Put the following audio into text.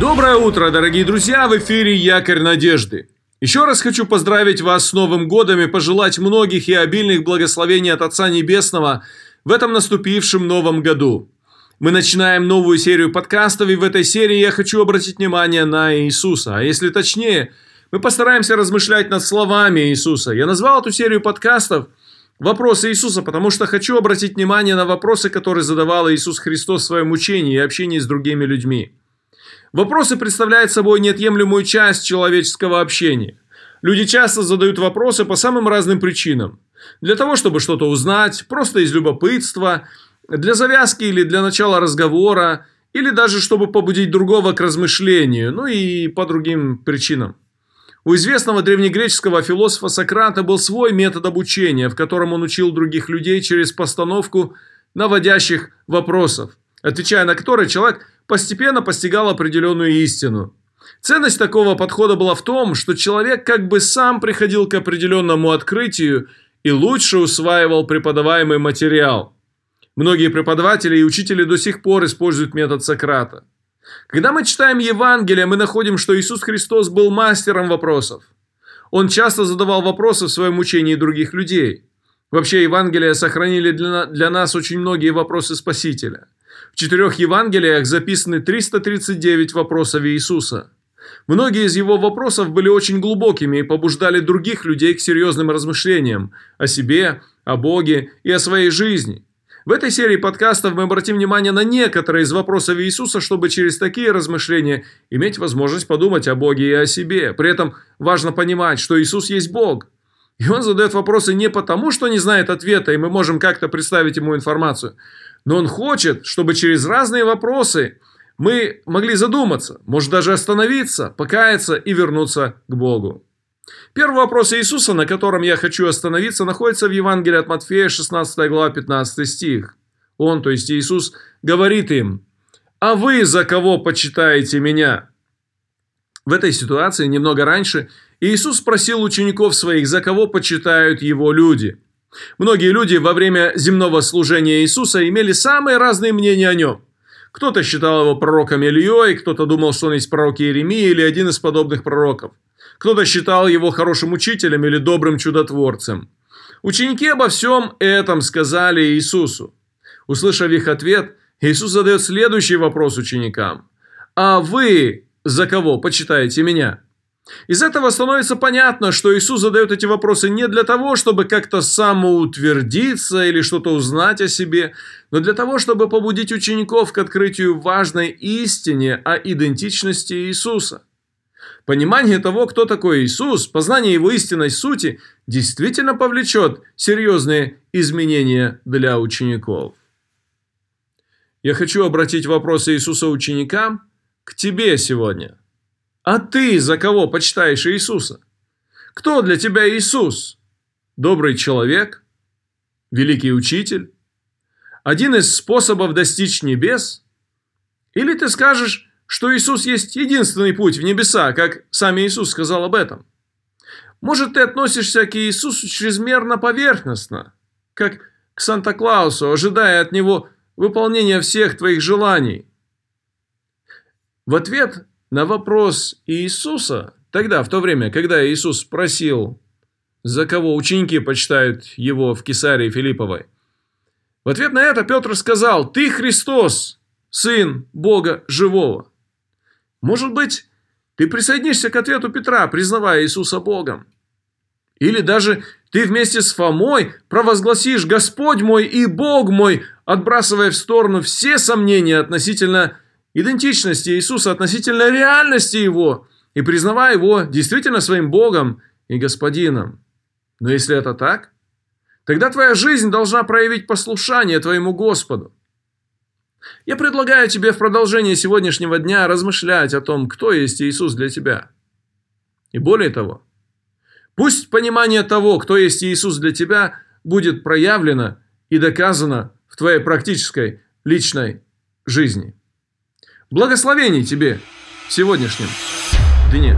Доброе утро, дорогие друзья! В эфире Якорь Надежды. Еще раз хочу поздравить вас с Новым годом и пожелать многих и обильных благословений от Отца Небесного в этом наступившем новом году. Мы начинаем новую серию подкастов, и в этой серии я хочу обратить внимание на Иисуса. А если точнее, мы постараемся размышлять над словами Иисуса. Я назвал эту серию подкастов «Вопросы Иисуса», потому что хочу обратить внимание на вопросы, которые задавал Иисус Христос в своем учении и общении с другими людьми. Вопросы представляют собой неотъемлемую часть человеческого общения. Люди часто задают вопросы по самым разным причинам. Для того, чтобы что-то узнать, просто из любопытства, для завязки или для начала разговора, или даже чтобы побудить другого к размышлению, ну и по другим причинам. У известного древнегреческого философа Сократа был свой метод обучения, в котором он учил других людей через постановку наводящих вопросов, отвечая на которые человек постепенно постигал определенную истину. Ценность такого подхода была в том, что человек как бы сам приходил к определенному открытию и лучше усваивал преподаваемый материал. Многие преподаватели и учители до сих пор используют метод Сократа. Когда мы читаем Евангелие, мы находим, что Иисус Христос был мастером вопросов. Он часто задавал вопросы в своем учении других людей. Вообще, Евангелия сохранили для, для нас очень многие вопросы Спасителя. В четырех Евангелиях записаны 339 вопросов Иисуса. Многие из его вопросов были очень глубокими и побуждали других людей к серьезным размышлениям о себе, о Боге и о своей жизни. В этой серии подкастов мы обратим внимание на некоторые из вопросов Иисуса, чтобы через такие размышления иметь возможность подумать о Боге и о себе. При этом важно понимать, что Иисус есть Бог. И Он задает вопросы не потому, что не знает ответа, и мы можем как-то представить Ему информацию, но Он хочет, чтобы через разные вопросы мы могли задуматься, может даже остановиться, покаяться и вернуться к Богу. Первый вопрос Иисуса, на котором я хочу остановиться, находится в Евангелии от Матфея, 16 глава, 15 стих. Он, то есть Иисус, говорит им, «А вы за кого почитаете меня?» В этой ситуации, немного раньше, Иисус спросил учеников своих, за кого почитают его люди – Многие люди во время земного служения Иисуса имели самые разные мнения о нем. Кто-то считал его пророком Ильей, кто-то думал, что он есть пророк Иеремия или один из подобных пророков. Кто-то считал его хорошим учителем или добрым чудотворцем. Ученики обо всем этом сказали Иисусу. Услышав их ответ, Иисус задает следующий вопрос ученикам. «А вы за кого почитаете меня?» Из этого становится понятно, что Иисус задает эти вопросы не для того, чтобы как-то самоутвердиться или что-то узнать о себе, но для того, чтобы побудить учеников к открытию важной истине о идентичности Иисуса. Понимание того, кто такой Иисус, познание его истинной сути, действительно повлечет серьезные изменения для учеников. Я хочу обратить вопросы Иисуса ученикам к тебе сегодня – а ты за кого почитаешь Иисуса? Кто для тебя Иисус? Добрый человек? Великий учитель? Один из способов достичь небес? Или ты скажешь, что Иисус есть единственный путь в небеса, как сам Иисус сказал об этом? Может, ты относишься к Иисусу чрезмерно поверхностно, как к Санта-Клаусу, ожидая от Него выполнения всех твоих желаний? В ответ на вопрос Иисуса, тогда, в то время, когда Иисус спросил, за кого ученики почитают его в Кесарии Филипповой, в ответ на это Петр сказал, «Ты Христос, Сын Бога Живого». Может быть, ты присоединишься к ответу Петра, признавая Иисуса Богом. Или даже ты вместе с Фомой провозгласишь «Господь мой и Бог мой», отбрасывая в сторону все сомнения относительно идентичности Иисуса относительно реальности Его и признавая Его действительно своим Богом и Господином. Но если это так, тогда твоя жизнь должна проявить послушание твоему Господу. Я предлагаю тебе в продолжении сегодняшнего дня размышлять о том, кто есть Иисус для тебя. И более того, пусть понимание того, кто есть Иисус для тебя, будет проявлено и доказано в твоей практической личной жизни. Благословений тебе в сегодняшнем дне.